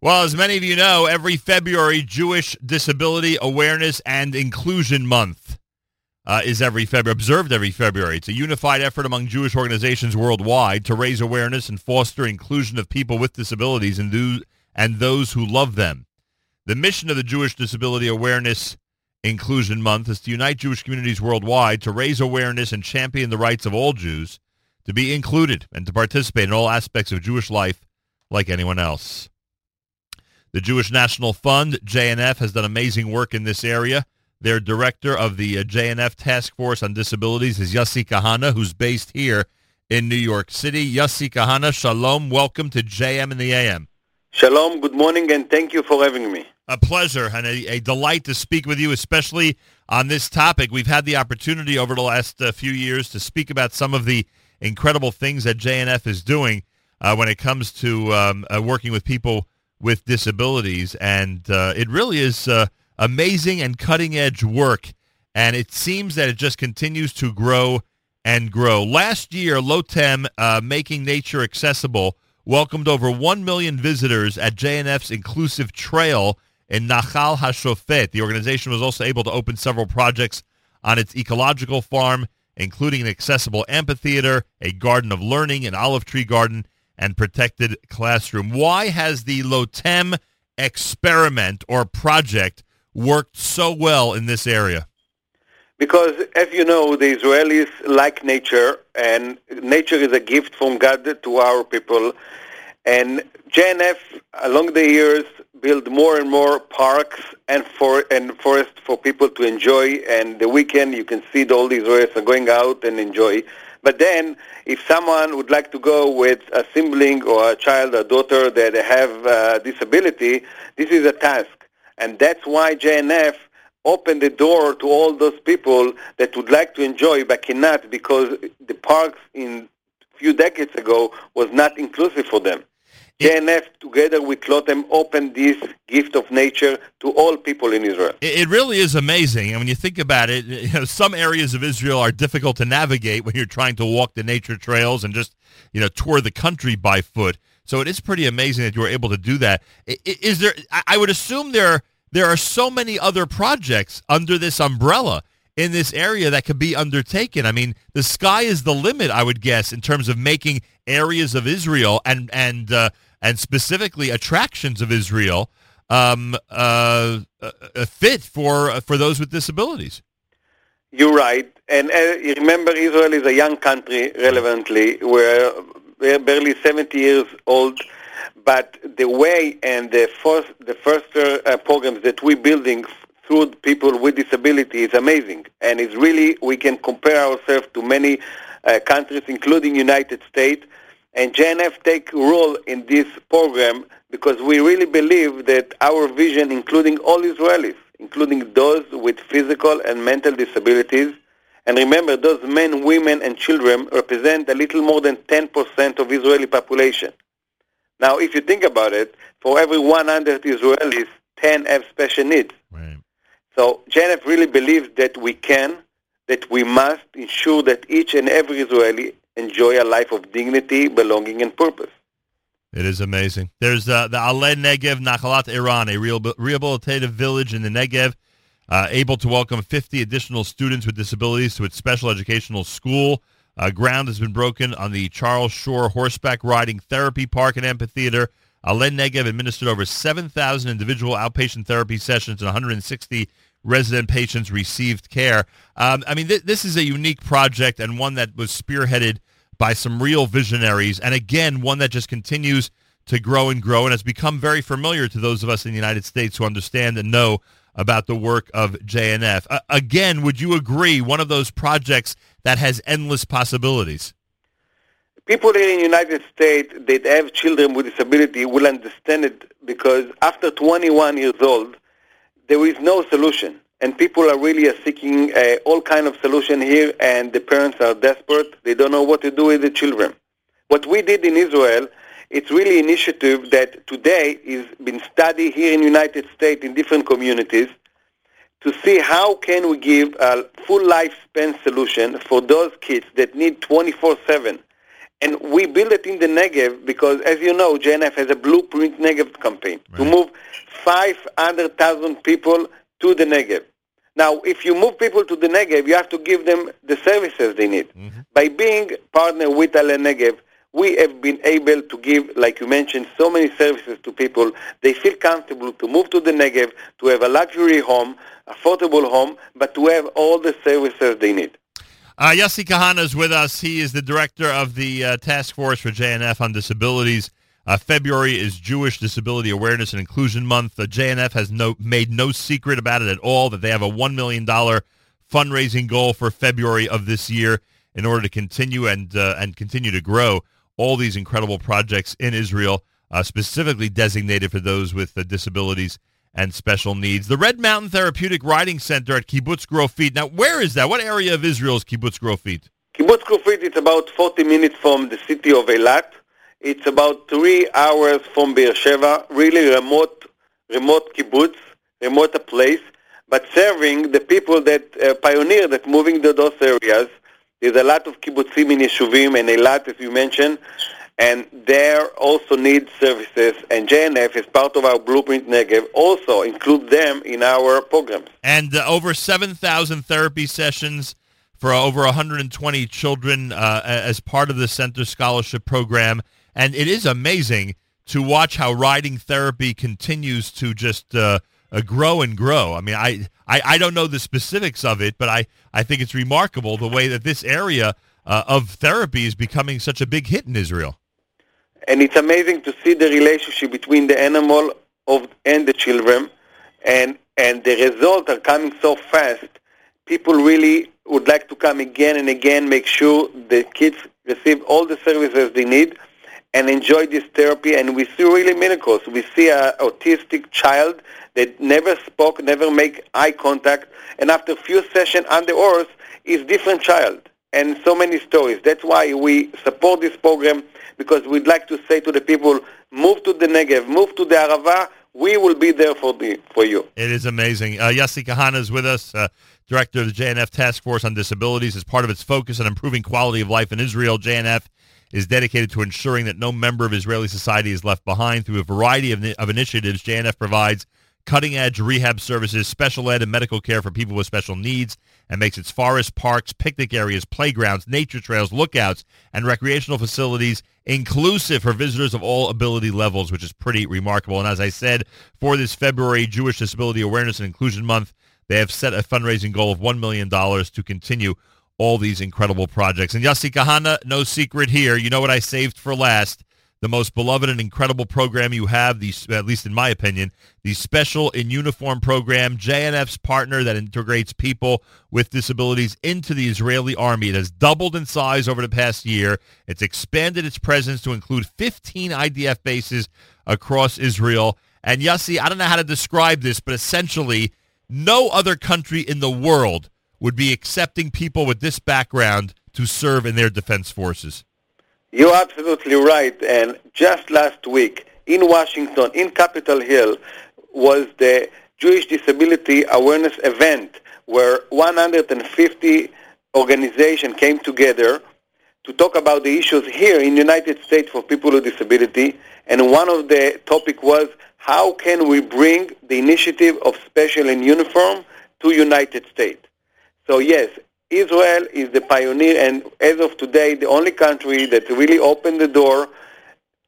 Well, as many of you know, every February, Jewish Disability Awareness and Inclusion Month uh, is every February, observed every February. It's a unified effort among Jewish organizations worldwide to raise awareness and foster inclusion of people with disabilities and, do, and those who love them. The mission of the Jewish Disability Awareness Inclusion Month is to unite Jewish communities worldwide to raise awareness and champion the rights of all Jews to be included and to participate in all aspects of Jewish life like anyone else. The Jewish National Fund, JNF, has done amazing work in this area. Their director of the uh, JNF Task Force on Disabilities is Yossi Kahana, who's based here in New York City. Yossi Kahana, shalom. Welcome to JM in the AM. Shalom, good morning, and thank you for having me. A pleasure and a, a delight to speak with you, especially on this topic. We've had the opportunity over the last uh, few years to speak about some of the incredible things that JNF is doing uh, when it comes to um, uh, working with people with disabilities. And uh, it really is uh, amazing and cutting edge work. And it seems that it just continues to grow and grow. Last year, Lotem, uh, Making Nature Accessible, welcomed over 1 million visitors at JNF's Inclusive Trail in Nachal HaShofet. The organization was also able to open several projects on its ecological farm, including an accessible amphitheater, a garden of learning, an olive tree garden, and protected classroom. Why has the Lotem experiment or project worked so well in this area? Because, as you know, the Israelis like nature, and nature is a gift from God to our people. And JNF, along the years, built more and more parks and for and forests for people to enjoy. And the weekend, you can see all the Israelis are going out and enjoy. But then, if someone would like to go with a sibling or a child or daughter that have a disability, this is a task. And that's why JNF opened the door to all those people that would like to enjoy but cannot because the parks in few decades ago was not inclusive for them. JNF, together with Lotem, opened this gift of nature to all people in Israel. It really is amazing. And when you think about it, you know, some areas of Israel are difficult to navigate when you're trying to walk the nature trails and just, you know, tour the country by foot. So it is pretty amazing that you were able to do that. Is there? I would assume there there are so many other projects under this umbrella in this area that could be undertaken. I mean, the sky is the limit, I would guess, in terms of making areas of Israel and and uh, and specifically attractions of Israel um, uh, uh, fit for uh, for those with disabilities. You're right, and uh, remember, Israel is a young country. Relevantly, we're, we're barely 70 years old, but the way and the first the first uh, programs that we're building through people with disability is amazing, and it's really we can compare ourselves to many uh, countries, including United States and JNF take role in this program because we really believe that our vision, including all Israelis, including those with physical and mental disabilities, and remember, those men, women, and children represent a little more than 10% of Israeli population. Now, if you think about it, for every 100 Israelis, 10 have special needs. Right. So JNF really believes that we can, that we must ensure that each and every Israeli enjoy a life of dignity, belonging, and purpose. It is amazing. There's uh, the Ale Negev Nachalat Eran, a rehabilitative village in the Negev, uh, able to welcome 50 additional students with disabilities to its special educational school. Uh, ground has been broken on the Charles Shore Horseback Riding Therapy Park and Amphitheater. Ale Negev administered over 7,000 individual outpatient therapy sessions and 160 resident patients received care. Um, I mean, th- this is a unique project and one that was spearheaded by some real visionaries, and again, one that just continues to grow and grow and has become very familiar to those of us in the United States who understand and know about the work of JNF. Uh, again, would you agree one of those projects that has endless possibilities? People in the United States that have children with disability will understand it because after 21 years old, there is no solution and people are really seeking uh, all kind of solution here, and the parents are desperate. They don't know what to do with the children. What we did in Israel, it's really initiative that today is been studied here in United States in different communities to see how can we give a full lifespan solution for those kids that need 24/7 And we build it in the Negev because, as you know, JNF has a Blueprint Negev campaign right. to move 500,000 people to the Negev. Now, if you move people to the Negev, you have to give them the services they need. Mm-hmm. By being partner with Ale Negev, we have been able to give, like you mentioned, so many services to people. They feel comfortable to move to the Negev, to have a luxury home, affordable home, but to have all the services they need. Uh, Yossi Kahana is with us. He is the director of the uh, Task Force for JNF on Disabilities. Uh, February is Jewish Disability Awareness and Inclusion Month. The JNF has no made no secret about it at all that they have a $1 million fundraising goal for February of this year in order to continue and uh, and continue to grow all these incredible projects in Israel, uh, specifically designated for those with uh, disabilities and special needs. The Red Mountain Therapeutic Riding Center at Kibbutz Grofit. Now, where is that? What area of Israel is Kibbutz Grofit? Kibbutz Grofit is about 40 minutes from the city of Eilat. It's about three hours from Beersheba, really remote, remote kibbutz, remote place, but serving the people that uh, pioneer that moving to those areas there's a lot of kibbutzim in Yeshuvim and a lot, as you mentioned, and there also need services. And JNF, is part of our Blueprint Negev, also include them in our programs. And uh, over 7,000 therapy sessions for over 120 children uh, as part of the Center Scholarship Program. And it is amazing to watch how riding therapy continues to just uh, uh, grow and grow. I mean, I, I, I don't know the specifics of it, but I, I think it's remarkable the way that this area uh, of therapy is becoming such a big hit in Israel. And it's amazing to see the relationship between the animal of and the children, and and the results are coming so fast. People really would like to come again and again, make sure the kids receive all the services they need and enjoy this therapy. And we see really miracles. We see an autistic child that never spoke, never make eye contact, and after few sessions on the is different child. And so many stories. That's why we support this program because we'd like to say to the people, move to the Negev, move to the Arava. We will be there for the for you. It is amazing. Uh, Yossi Kahana is with us, uh, director of the JNF Task Force on Disabilities. As part of its focus on improving quality of life in Israel, JNF is dedicated to ensuring that no member of Israeli society is left behind. Through a variety of, of initiatives, JNF provides cutting-edge rehab services, special ed and medical care for people with special needs, and makes its forests, parks, picnic areas, playgrounds, nature trails, lookouts, and recreational facilities inclusive for visitors of all ability levels, which is pretty remarkable. And as I said, for this February Jewish Disability Awareness and Inclusion Month, they have set a fundraising goal of $1 million to continue all these incredible projects. And Yossi Kahana, no secret here. You know what I saved for last the most beloved and incredible program you have, the, at least in my opinion, the Special in Uniform program, JNF's partner that integrates people with disabilities into the Israeli army. It has doubled in size over the past year. It's expanded its presence to include 15 IDF bases across Israel. And Yossi, I don't know how to describe this, but essentially, no other country in the world would be accepting people with this background to serve in their defense forces. You're absolutely right. And just last week in Washington, in Capitol Hill, was the Jewish Disability Awareness event where 150 organizations came together to talk about the issues here in the United States for people with disability. And one of the topic was how can we bring the initiative of special in uniform to United States? So yes, Israel is the pioneer and as of today the only country that really opened the door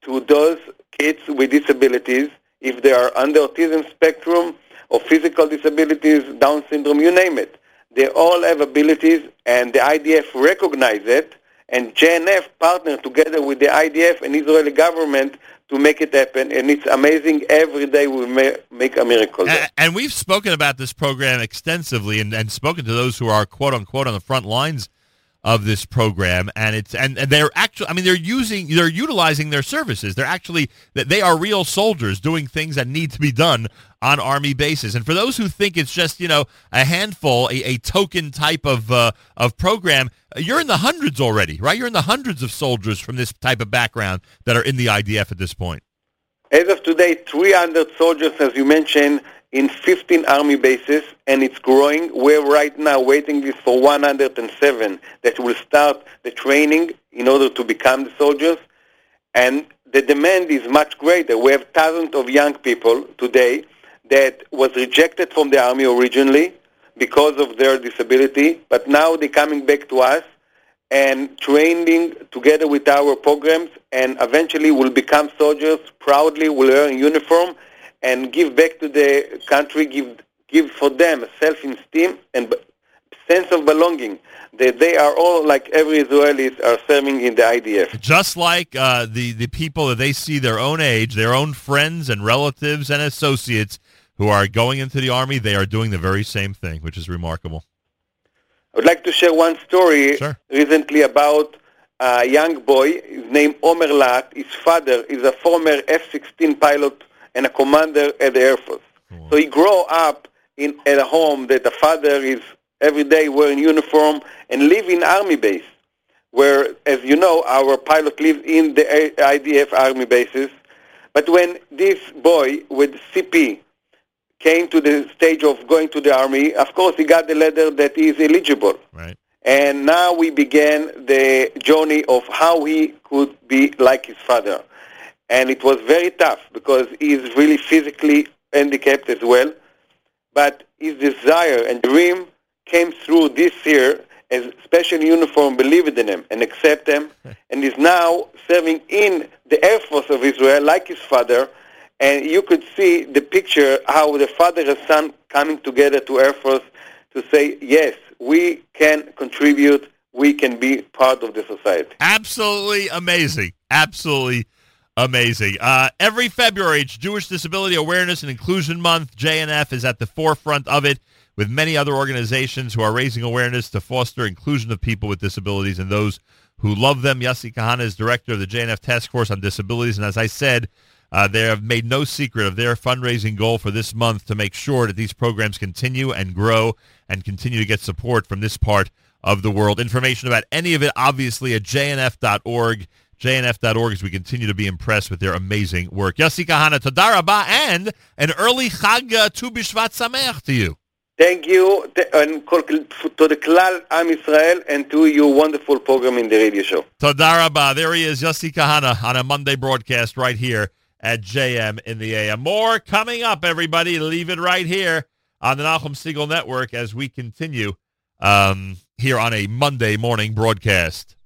to those kids with disabilities if they are under autism spectrum or physical disabilities, Down syndrome, you name it. They all have abilities and the IDF recognize it and JNF partner together with the IDF and Israeli government to make it happen. And it's amazing. Every day we make a miracle. And, and, we've spoken about this program extensively and, and spoken to those who are quote unquote on the front lines of this program and it's and, and they're actually I mean they're using they're utilizing their services. They're actually they are real soldiers doing things that need to be done on army bases. And for those who think it's just you know a handful a, a token type of uh, of program you're in the hundreds already right? You're in the hundreds of soldiers from this type of background that are in the IDF at this point. As of today 300 soldiers as you mentioned in 15 army bases, and it's growing. We're right now waiting list for 107 that will start the training in order to become the soldiers. And the demand is much greater. We have thousands of young people today that was rejected from the army originally because of their disability, but now they're coming back to us and training together with our programs and eventually will become soldiers, proudly will wear a uniform and give back to the country, give, give for them self-esteem and sense of belonging. That they are all, like every Israelis, are serving in the IDF. Just like uh, the, the people that they see their own age, their own friends and relatives and associates who are going into the Army, they are doing the very same thing, which is remarkable. I would like to share one story sure. recently about a young boy. His name Omer Lat. His father is a former F-16 pilot and a commander at the Air Force. Cool. So he grew up in at a home that the father is every day wearing uniform and live in army base, where, as you know, our pilot lives in the IDF army bases. But when this boy with CP came to the stage of going to the army, of course he got the letter that he is eligible. Right. And now we began the journey of how he could be like his father. And it was very tough because he is really physically handicapped as well. But his desire and dream came through this year as special uniform believed in him and accept him and is now serving in the Air Force of Israel like his father and you could see the picture how the father and son coming together to Air Force to say, yes, we can contribute, we can be part of the society. Absolutely amazing. Absolutely amazing. Uh, every February, it's Jewish Disability Awareness and Inclusion Month. JNF is at the forefront of it with many other organizations who are raising awareness to foster inclusion of people with disabilities and those who love them. Yossi Kahana is director of the JNF Task Force on Disabilities, and as I said, uh, they have made no secret of their fundraising goal for this month to make sure that these programs continue and grow and continue to get support from this part of the world. Information about any of it, obviously, at jnf.org. JNF.org as we continue to be impressed with their amazing work. Yossi Kahana, Toda raba, and an early Chag uh, Tu B'Shvat Sameach to you. Thank you and to the Klal Am Israel and to your wonderful program in the radio show. Toda raba. There he is, Yossi Kahana, on a Monday broadcast right here at JM in the AM. More coming up, everybody. Leave it right here on the Nachum Segal Network as we continue um, here on a Monday morning broadcast.